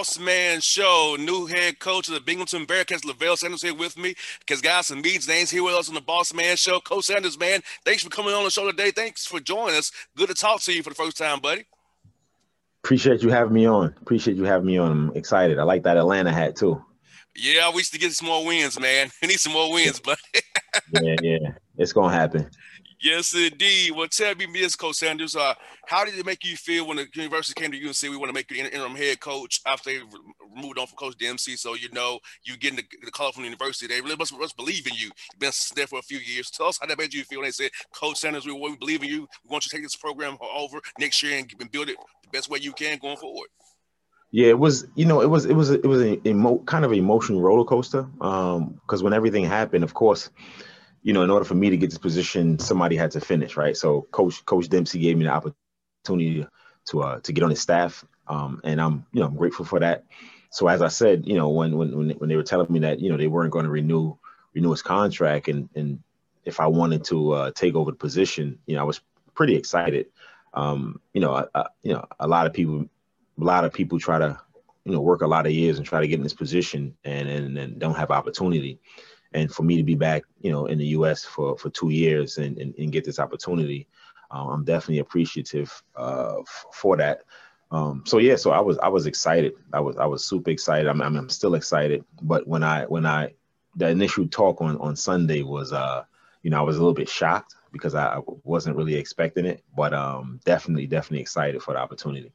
Boss Man Show, new head coach of the Binghamton Bearcats, Levell Sanders, here with me. Because guys, some meets names here with us on the Boss Man Show. Coach Sanders, man, thanks for coming on the show today. Thanks for joining us. Good to talk to you for the first time, buddy. Appreciate you having me on. Appreciate you having me on. I'm excited. I like that Atlanta hat too. Yeah, we used to get some more wins, man. We need some more wins, buddy. yeah, yeah, it's gonna happen. Yes, indeed. Well, tell me, Ms. Coach Sanders, uh, how did it make you feel when the university came to you and said we want to make you an interim head coach after they moved on from Coach Dempsey? So you know you getting the, the call from the university. They really must, must believe in you. You've been there for a few years. Tell us how that made you feel when they said, Coach Sanders, we, we believe in you. We want you to take this program over next year and, build it the best way you can going forward. Yeah, it was. You know, it was. It was. It was a emo- kind of an emotional roller coaster. Um, because when everything happened, of course, you know, in order for me to get this position, somebody had to finish, right? So Coach Coach Dempsey gave me the opportunity to uh, to get on his staff, um, and I'm you know I'm grateful for that. So as I said, you know, when when when they were telling me that you know they weren't going to renew renew his contract, and and if I wanted to uh, take over the position, you know, I was pretty excited. Um, you know, I, I, you know, a lot of people, a lot of people try to you know work a lot of years and try to get in this position and and, and don't have opportunity and for me to be back, you know, in the U.S. for for two years and and, and get this opportunity, um, I'm definitely appreciative uh, f- for that. Um, so yeah, so I was I was excited. I was I was super excited. I'm, I'm, still excited. But when I when I the initial talk on on Sunday was uh you know I was a little bit shocked because I wasn't really expecting it, but um definitely definitely excited for the opportunity.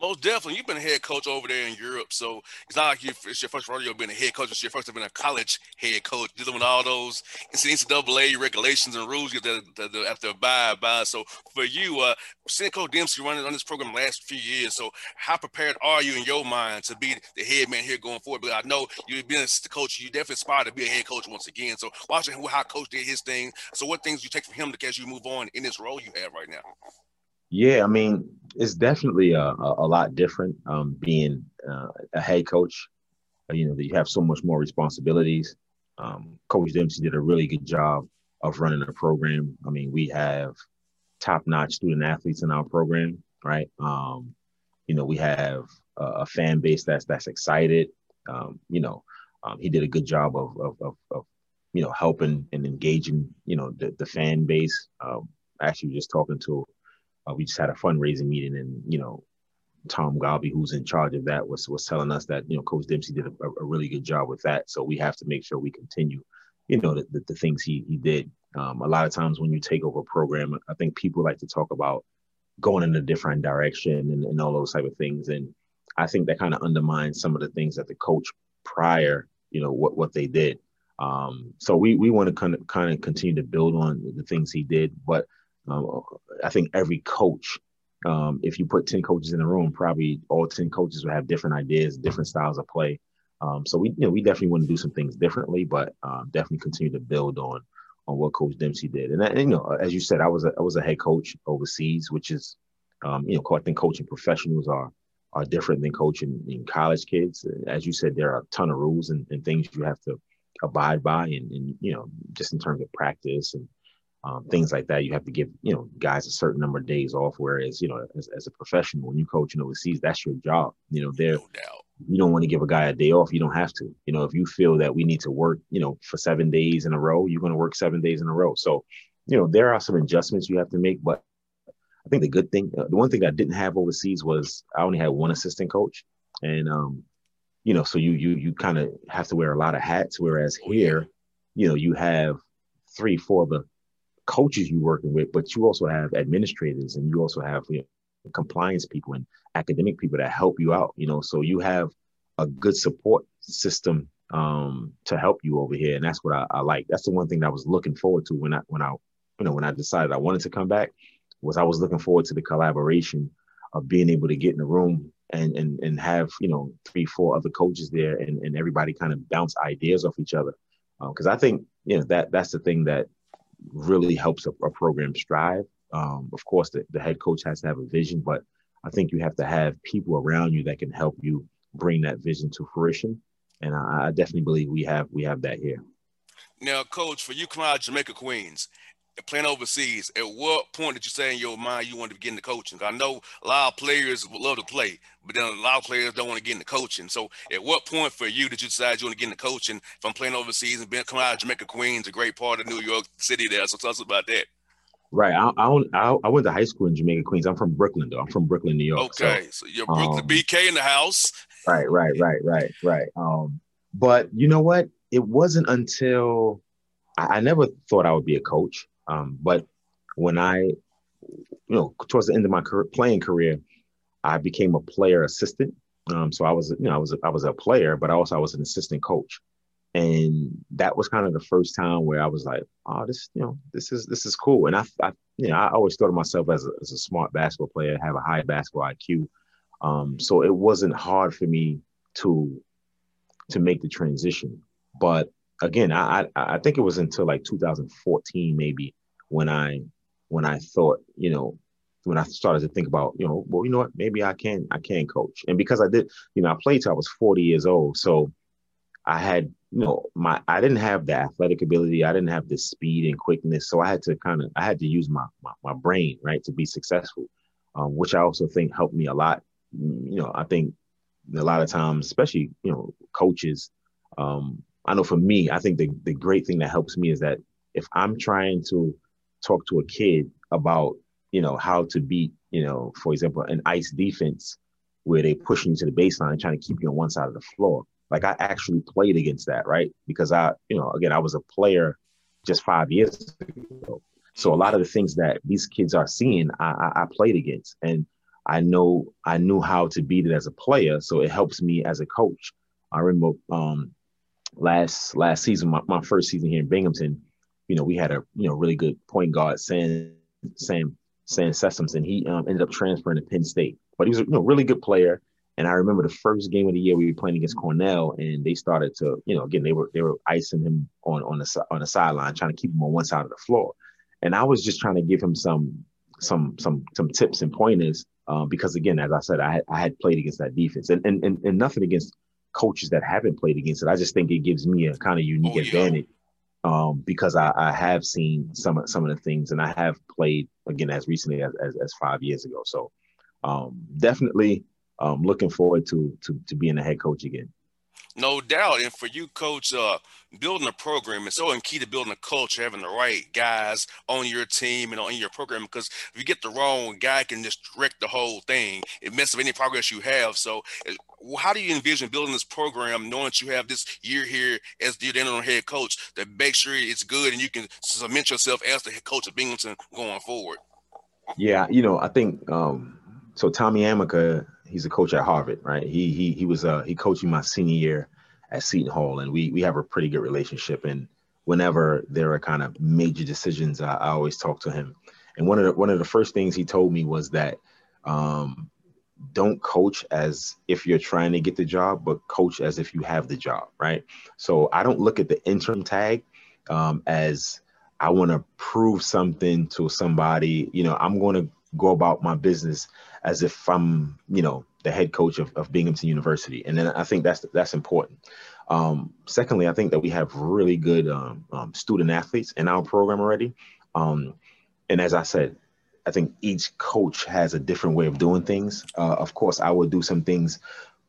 Most definitely. You've been a head coach over there in Europe, so it's not like you, it's your first rodeo being a head coach. It's your first time being a college head coach, dealing with all those NCAA regulations and rules you have to, to, have to abide by. So for you, uh, seeing Coach Dempsey running on this program last few years, so how prepared are you in your mind to be the head man here going forward? But I know you've been a coach, you definitely aspire to be a head coach once again. So watching how Coach did his thing, so what things you take from him as you move on in this role you have right now? Yeah, I mean, it's definitely a, a, lot different um, being uh, a head coach. Uh, you know, you have so much more responsibilities. Um, coach Dempsey did a really good job of running the program. I mean, we have top-notch student athletes in our program, right? Um, you know, we have a, a, fan base that's that's excited. Um, you know, um, he did a good job of, of, of, of, you know helping and engaging you know the, the fan base. Um, actually, just talking to uh, we just had a fundraising meeting, and you know, Tom Galby, who's in charge of that, was was telling us that you know Coach Dempsey did a, a really good job with that. So we have to make sure we continue, you know, the, the, the things he he did. Um, a lot of times when you take over a program, I think people like to talk about going in a different direction and, and all those type of things, and I think that kind of undermines some of the things that the coach prior, you know, what what they did. Um, so we we want to kind of kind of continue to build on the things he did, but um, I think every coach, um, if you put 10 coaches in the room, probably all 10 coaches will have different ideas, different styles of play. Um, so we, you know, we definitely want to do some things differently, but um, definitely continue to build on on what Coach Dempsey did. And, and, you know, as you said, I was a, I was a head coach overseas, which is, um, you know, I think coaching professionals are are different than coaching in college kids. As you said, there are a ton of rules and, and things you have to abide by, and, and you know, just in terms of practice and um, things like that. You have to give you know guys a certain number of days off. Whereas you know, as, as a professional, when you coach in overseas, that's your job. You know, there. No you don't want to give a guy a day off. You don't have to. You know, if you feel that we need to work, you know, for seven days in a row, you're going to work seven days in a row. So, you know, there are some adjustments you have to make. But I think the good thing, uh, the one thing I didn't have overseas was I only had one assistant coach, and um, you know, so you you you kind of have to wear a lot of hats. Whereas here, you know, you have three, four of the coaches you're working with, but you also have administrators and you also have you know, compliance people and academic people that help you out. You know, so you have a good support system um, to help you over here, and that's what I, I like. That's the one thing that I was looking forward to when I when I you know when I decided I wanted to come back was I was looking forward to the collaboration of being able to get in the room and and and have you know three four other coaches there and, and everybody kind of bounce ideas off each other because um, I think you know that that's the thing that really helps a, a program strive. Um, of course, the, the head coach has to have a vision, but I think you have to have people around you that can help you bring that vision to fruition. And I, I definitely believe we have we have that here. Now, coach, for you come out of Jamaica Queens, playing overseas, at what point did you say in your mind you wanted to get into coaching? I know a lot of players would love to play, but then a lot of players don't want to get into coaching. So, at what point for you did you decide you want to get into coaching from playing overseas and being coming out of Jamaica Queens, a great part of New York City there? So, tell us about that. Right. I, I, I went to high school in Jamaica Queens. I'm from Brooklyn, though. I'm from Brooklyn, New York. Okay, so, so you're Brooklyn um, BK in the house. Right, right, right, right, right. Um, but you know what? It wasn't until I, I never thought I would be a coach. Um, but when I, you know, towards the end of my career, playing career, I became a player assistant. Um, so I was, you know, I was, a, I was a player, but also I was an assistant coach, and that was kind of the first time where I was like, oh, this, you know, this is this is cool. And I, I you know, I always thought of myself as a, as a smart basketball player, have a high basketball IQ. Um, so it wasn't hard for me to to make the transition. But again, I I think it was until like 2014 maybe when I when I thought, you know, when I started to think about, you know, well, you know what, maybe I can I can coach. And because I did, you know, I played till I was 40 years old. So I had, you know, my I didn't have the athletic ability, I didn't have the speed and quickness. So I had to kind of I had to use my my, my brain, right, to be successful. Um, which I also think helped me a lot. You know, I think a lot of times, especially, you know, coaches, um, I know for me, I think the, the great thing that helps me is that if I'm trying to talk to a kid about, you know, how to beat, you know, for example, an ice defense where they push you to the baseline and trying to keep you on one side of the floor. Like I actually played against that, right? Because I, you know, again, I was a player just five years ago. So a lot of the things that these kids are seeing, I, I, I played against, and I know I knew how to beat it as a player. So it helps me as a coach. I remember um, last last season, my, my first season here in Binghamton, you know, we had a you know really good point guard, Sam Sam Sam Sessoms, and he um, ended up transferring to Penn State. But he was a you know, really good player. And I remember the first game of the year we were playing against Cornell, and they started to, you know, again they were they were icing him on on the on the sideline, trying to keep him on one side of the floor. And I was just trying to give him some some some some tips and pointers um, because again, as I said, I had, I had played against that defense, and and and, and nothing against coaches that haven't played against it. I just think it gives me a kind of unique oh, advantage um, because I, I, have seen some of some of the things, and I have played again as recently as, as, as five years ago. So um, definitely um, looking forward to, to to being a head coach again. No doubt. And for you, coach, uh, building a program is so key to building a culture, having the right guys on your team and on your program. Because if you get the wrong guy, can just wreck the whole thing. It messes up any progress you have. So, how do you envision building this program, knowing that you have this year here as the interim head coach, to make sure it's good and you can cement yourself as the head coach of Binghamton going forward? Yeah, you know, I think um, so. Tommy Amaker, he's a coach at Harvard, right? He he he was uh he coached me my senior year at Seton Hall, and we we have a pretty good relationship. And whenever there are kind of major decisions, I, I always talk to him. And one of the one of the first things he told me was that um, don't coach as if you're trying to get the job, but coach as if you have the job, right? So I don't look at the interim tag um, as I want to prove something to somebody. You know, I'm going to go about my business as if I'm, you know, the head coach of, of Binghamton University. And then I think that's that's important. Um, secondly, I think that we have really good um, um, student athletes in our program already. Um, and as I said, I think each coach has a different way of doing things. Uh, of course, I would do some things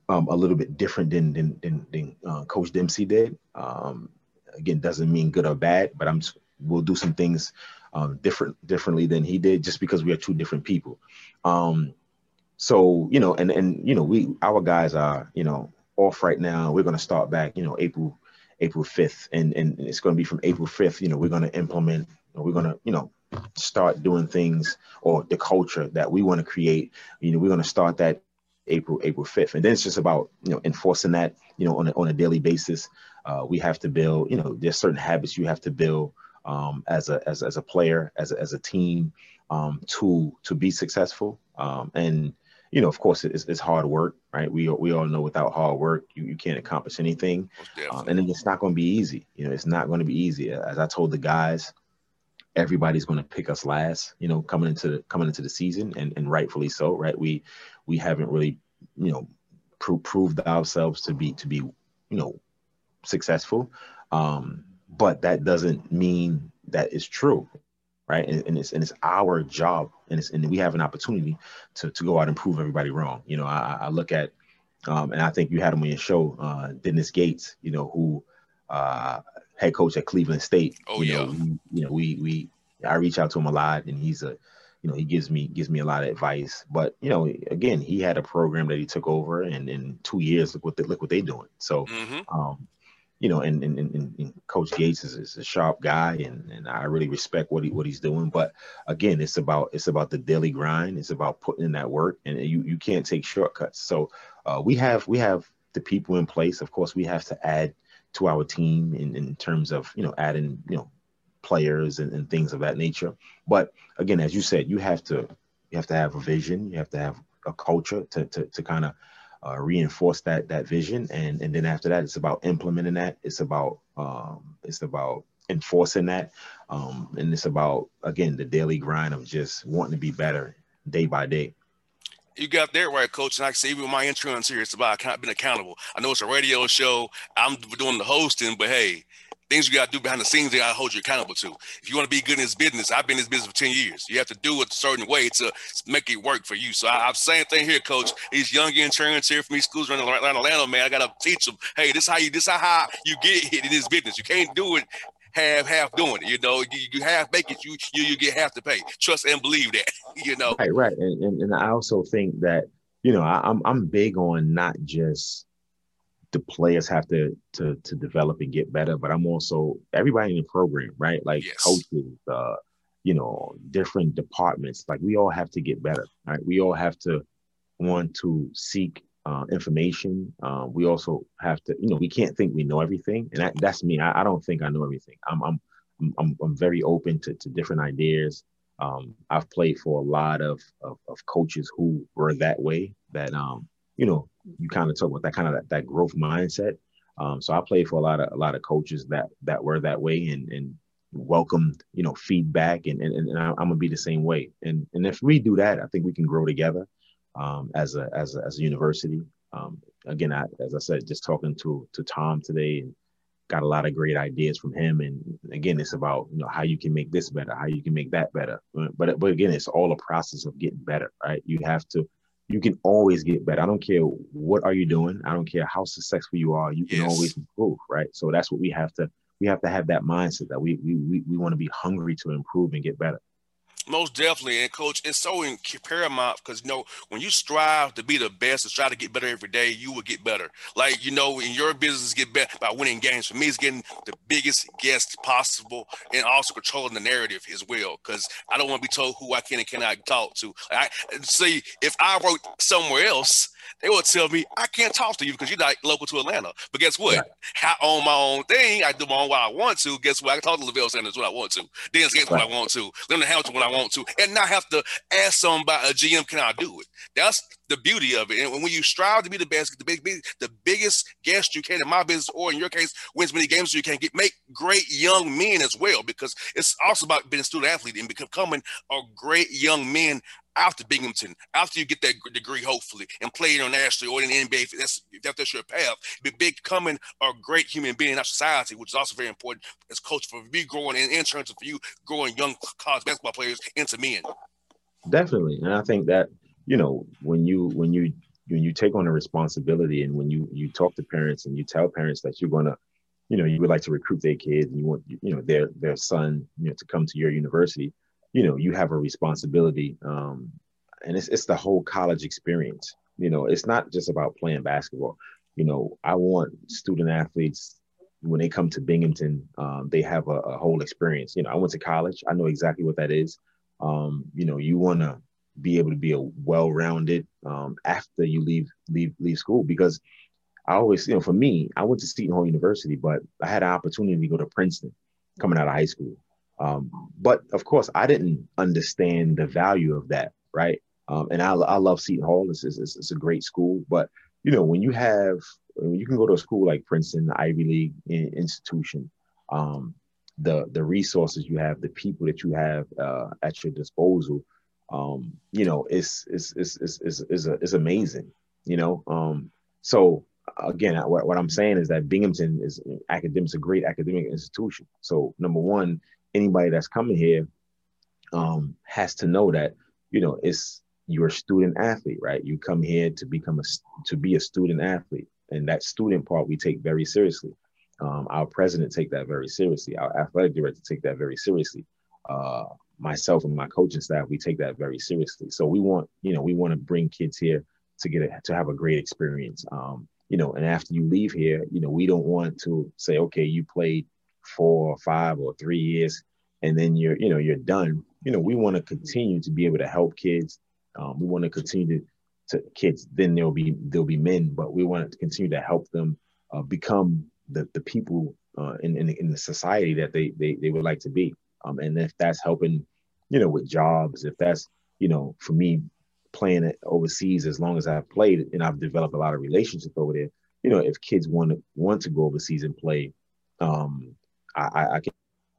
um, a little bit different than than, than, than uh, Coach Dempsey did. Um, again, doesn't mean good or bad, but I'm we'll do some things um, different differently than he did, just because we are two different people. Um, so you know, and and you know, we our guys are you know off right now. We're going to start back, you know, April April 5th, and and it's going to be from April 5th. You know, we're going to implement. We're going to you know start doing things or the culture that we want to create. You know, we're going to start that April April 5th, and then it's just about you know enforcing that you know on a, on a daily basis. Uh, we have to build. You know, there's certain habits you have to build um, as a as, as a player, as a, as a team, um, to to be successful. Um, and you know, of course, it's, it's hard work, right? We we all know without hard work, you, you can't accomplish anything, um, and then it's not going to be easy. You know, it's not going to be easy. As I told the guys, everybody's going to pick us last. You know, coming into the, coming into the season, and and rightfully so, right? We we haven't really, you know, pro- proved ourselves to be to be, you know, successful. Um, but that doesn't mean that it's true right? And, and, it's and it's our job, and it's and we have an opportunity to to go out and prove everybody wrong. You know, I, I look at, um, and I think you had him on your show, uh, Dennis Gates. You know, who uh, head coach at Cleveland State. Oh you yeah. Know, we, you know, we we I reach out to him a lot, and he's a you know he gives me gives me a lot of advice but you know again he had a program that he took over and in two years look what they, look what they're doing so Mm-hmm. um you know, and and, and, and Coach Gates is, is, a sharp guy, and, and I really respect what he what he's doing. But again, it's about it's about the daily grind. It's about putting in that work, and you you can't take shortcuts. So uh, we have we have the people in place. Of course, we have to add to our team in, in terms of you know adding you know players and, and things of that nature. But again, as you said, you have to you have to have a vision. You have to have a culture to to, to kind of uh, reinforce that that vision and and then after that it's about implementing that it's about um, it's about enforcing that um, and it's about again the daily grind of just wanting to be better day by day you got that right, coach. And I say, even with my insurance here, it's about being accountable. I know it's a radio show. I'm doing the hosting, but hey, things you got to do behind the scenes, they got to hold you accountable to. If you want to be good in this business, I've been in this business for 10 years. You have to do it a certain way to make it work for you. So I, am saying thing here, coach. These young interns here from these schools running around Atlanta, man, I got to teach them, hey, this how you, this how you get hit in this business. You can't do it half half doing it. You know, you, you half make it, you, you you get half to pay. Trust and believe that. You know, right, right. And and, and I also think that you know I, I'm I'm big on not just the players have to to to develop and get better, but I'm also everybody in the program, right? Like yes. coaches, uh, you know, different departments. Like we all have to get better, right? We all have to want to seek uh, information. Uh, we also have to, you know, we can't think we know everything, and that, that's me. I, I, don't think I know everything. I'm I'm I'm, I'm very open to, to different ideas. Um, I've played for a lot of, of, of coaches who were that way. That um, you know, you kind of talk about that kind of that, that growth mindset. Um, so I played for a lot of a lot of coaches that that were that way and and welcomed you know feedback and and, and I'm gonna be the same way. And and if we do that, I think we can grow together um, as a as a, as a university. Um, again, I, as I said, just talking to to Tom today and got a lot of great ideas from him. And again, it's about you know how you can make this better, how you can make that better. But but again, it's all a process of getting better, right? You have to you can always get better. I don't care what are you doing. I don't care how successful you are. You can yes. always improve, right? So that's what we have to we have to have that mindset that we we we, we want to be hungry to improve and get better. Most definitely, and coach, it's so in paramount because you know when you strive to be the best and try to get better every day, you will get better. Like you know, in your business, get better by winning games. For me, it's getting the biggest guest possible, and also controlling the narrative as well. Because I don't want to be told who I can and cannot talk to. I see if I wrote somewhere else, they will tell me I can't talk to you because you're not local to Atlanta. But guess what? Right. I own my own thing. I do my own what I want to. Guess what? I can talk to Levell Sanders when I want to. Dennis Gates right. when I want to. Leonard Hamilton when I want to, and not have to ask somebody a GM, can I do it? That's the beauty of it. And when you strive to be the best, the big, big, the biggest guest you can in my business, or in your case, win as many games as you can get, make great young men as well. Because it's also about being a student athlete and becoming a great young man after Binghamton, after you get that degree, hopefully, and play internationally or in the NBA. If that's, if that's your path. Be becoming a great human being in our society, which is also very important as coach for me growing in, in terms of you growing young college basketball players into men. Definitely, and I think that you know when you when you when you take on a responsibility and when you you talk to parents and you tell parents that you're going to you know you would like to recruit their kids and you want you know their their son you know to come to your university you know you have a responsibility um and it's it's the whole college experience. You know it's not just about playing basketball. You know i want student athletes when they come to binghamton um, they have a, a, whole experience. You know i went to college. I know exactly what that is. Um, you know you want to be able to be a well-rounded um, after you leave leave leave school because I always, you know, for me, I went to Seton Hall University, but I had an opportunity to go to Princeton coming out of high school. Um, but of course, I didn't understand the value of that, right? Um, and I, I love Seton Hall. It's, it's, it's, a great school. But, you know, when you have, when you can go to a school like Princeton, the Ivy League institution, um, the, the resources you have, the people that you have uh, at your disposal, um, you know, it's, it's, it's, it's, it's, it's, it's amazing, you know? Um, so again, what, what I'm saying is that Binghamton is academics a great academic institution. So number one, anybody that's coming here um, has to know that you know it's you're a student athlete, right? You come here to become a to be a student athlete, and that student part we take very seriously. Um, our president take that very seriously. Our athletic director take that very seriously. Uh, myself and my coaching staff, we take that very seriously. So we want, you know, we want to bring kids here to get a, to have a great experience. Um, you know, and after you leave here, you know, we don't want to say, okay, you played four or five or three years and then you're, you know, you're done. You know, we want to continue to be able to help kids. Um, we want to continue to, to kids, then there'll be there'll be men, but we want to continue to help them uh, become the, the people uh, in, in, in the society that they, they they would like to be. Um, and if that's helping, you know, with jobs, if that's, you know, for me playing it overseas as long as I've played and I've developed a lot of relationships over there. You know, if kids want to want to go overseas and play, um, I, I can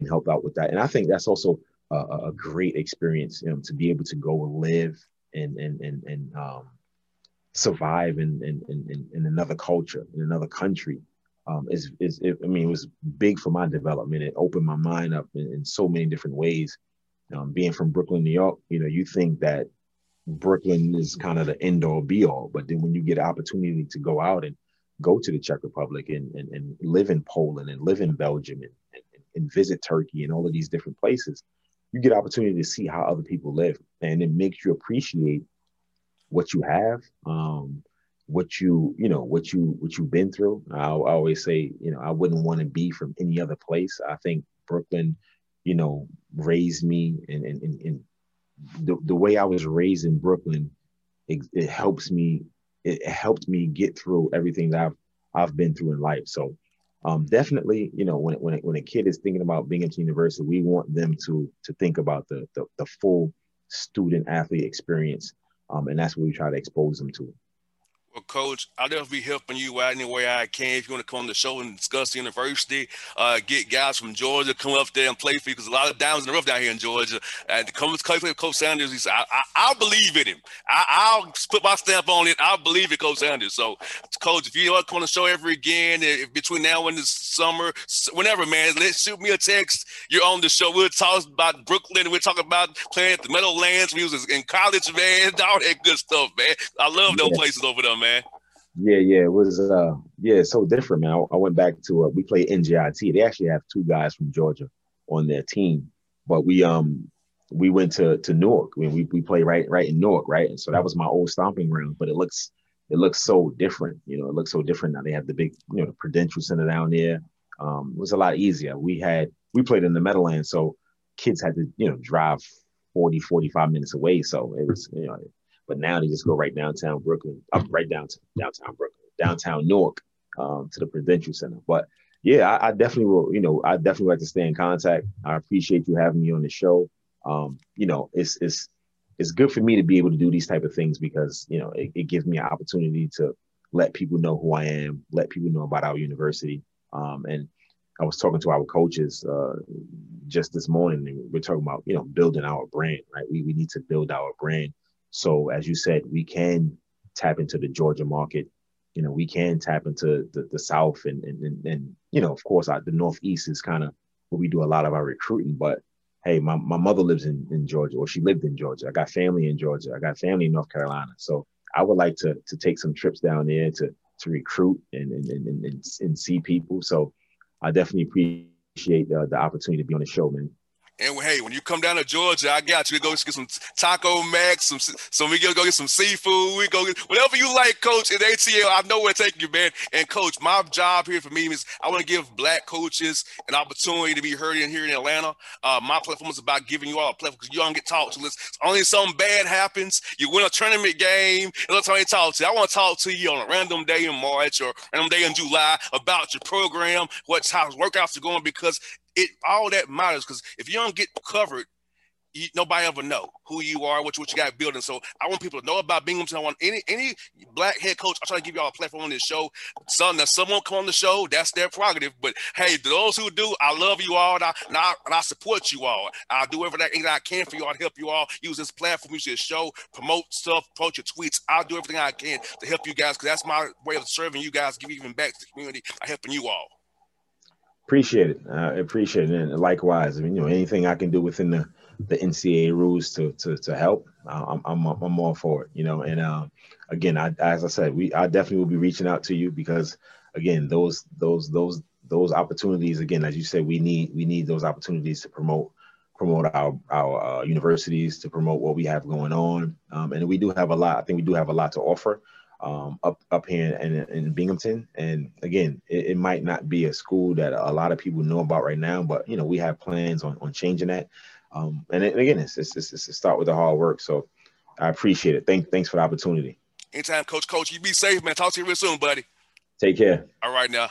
help out with that. And I think that's also a, a great experience you know, to be able to go and live and and and and um, survive in, in in in another culture in another country. Um, is is it, I mean, it was big for my development. It opened my mind up in, in so many different ways. Um, being from Brooklyn, New York, you know, you think that Brooklyn is kind of the end all be all. But then when you get an opportunity to go out and go to the Czech Republic and, and, and live in Poland and live in Belgium and, and, and visit Turkey and all of these different places, you get opportunity to see how other people live. And it makes you appreciate what you have, um, what you, you know, what you, what you've been through. I, I always say, you know, I wouldn't want to be from any other place. I think Brooklyn, you know, raised me and, and, and the, the way I was raised in Brooklyn, it, it helps me. It, helped me get through everything that I've I've been through in life. So um, definitely, you know, when when when a kid is thinking about being at university, we want them to to think about the the, the full student athlete experience, um, and that's what we try to expose them to. Well, Coach, I'll definitely be helping you out any way I can. If you want to come on the show and discuss the university, uh, get guys from Georgia come up there and play for you because a lot of diamonds in the rough down here in Georgia. And with Coach Sanders. He said, I, I, believe in him. I, will put my stamp on it. I believe in Coach Sanders. So, Coach, if you want to come on the show ever again, if between now and the summer, whenever, man, let's shoot me a text. You're on the show. We'll talk about Brooklyn. We'll talk about playing at the Meadowlands. We was in college, man. All that good stuff, man. I love those places over there, man. Yeah, yeah, it was uh yeah, so different, man. I, I went back to uh, we played NJIT. They actually have two guys from Georgia on their team, but we um we went to to Newark. I mean, we we play right right in Newark, right? And so that was my old stomping ground, but it looks it looks so different. You know, it looks so different now. They have the big, you know, the Prudential Center down there. Um, it was a lot easier. We had we played in the Meadowlands, so kids had to, you know, drive 40, 45 minutes away. So it was, you know, but now they just go right downtown Brooklyn, up right down to downtown Brooklyn, downtown Newark, um, to the Prudential Center. But yeah, I, I, definitely will. You know, I definitely like to stay in contact. I appreciate you having me on the show. Um, you know, it's it's it's good for me to be able to do these type of things because you know it, it gives me an opportunity to let people know who I am, let people know about our university. Um, and I was talking to our coaches uh, just this morning, and we're talking about you know building our brand. Right, we we need to build our brand So as you said, we can tap into the Georgia market. You know, we can tap into the, the South and, and, and, and you know, of course, our, the Northeast is kind of where we do a lot of our recruiting. But hey, my, my mother lives in, in Georgia or she lived in Georgia. I got family in Georgia. I got family in North Carolina. So I would like to to take some trips down there to to recruit and and, and, and, and see people. So I definitely appreciate the, the opportunity to be on the show, man. And hey, when you come down to Georgia, I got you. We go get some Taco Mac, some so we go go get some seafood. We go get whatever you like, Coach. At ATL, I know where to take you, man. And Coach, my job here for me is I want to give Black coaches an opportunity to be heard in here in Atlanta. Uh, my platform is about giving you all a platform because you don't get talked to. Listen, only something bad happens. You win a tournament game, and that's how you talk to you. I want to talk to you on a random day in March or random day in July about your program, what's how workouts are going because it all that matters because if you don't get covered, you, nobody ever know who you are, what you, what you got building. So I want people to know about Binghamton. I want any any black head coach. I try to give y'all a platform on this show. Some that someone come on the show, that's their prerogative. But hey, those who do, I love you all, and I, and I, and I support you all. I'll do everything I can for you all to help you all. Use this platform, use this show, promote stuff, promote your tweets. I'll do everything I can to help you guys because that's my way of serving you guys, giving even back to the community by helping you all. Appreciate it. I appreciate it. And likewise, I mean, you know, anything I can do within the, the NCAA rules to to, to help, I'm, I'm I'm all for it. You know, and um, again, I, as I said, we I definitely will be reaching out to you because again, those those those those opportunities, again, as you said, we need we need those opportunities to promote promote our our uh, universities, to promote what we have going on, um, and we do have a lot. I think we do have a lot to offer um, up up here in, in Binghamton. And again, it, it, might not be a school that a lot of people know about right now, but you know we have plans on, on changing that. Um, and it, again, it's, it's, it's, it's start with the hard work. So I appreciate it. Thank, thanks for the opportunity. Anytime, Coach. Coach, you be safe, man. Talk to you real soon, buddy. Take care. All right, now.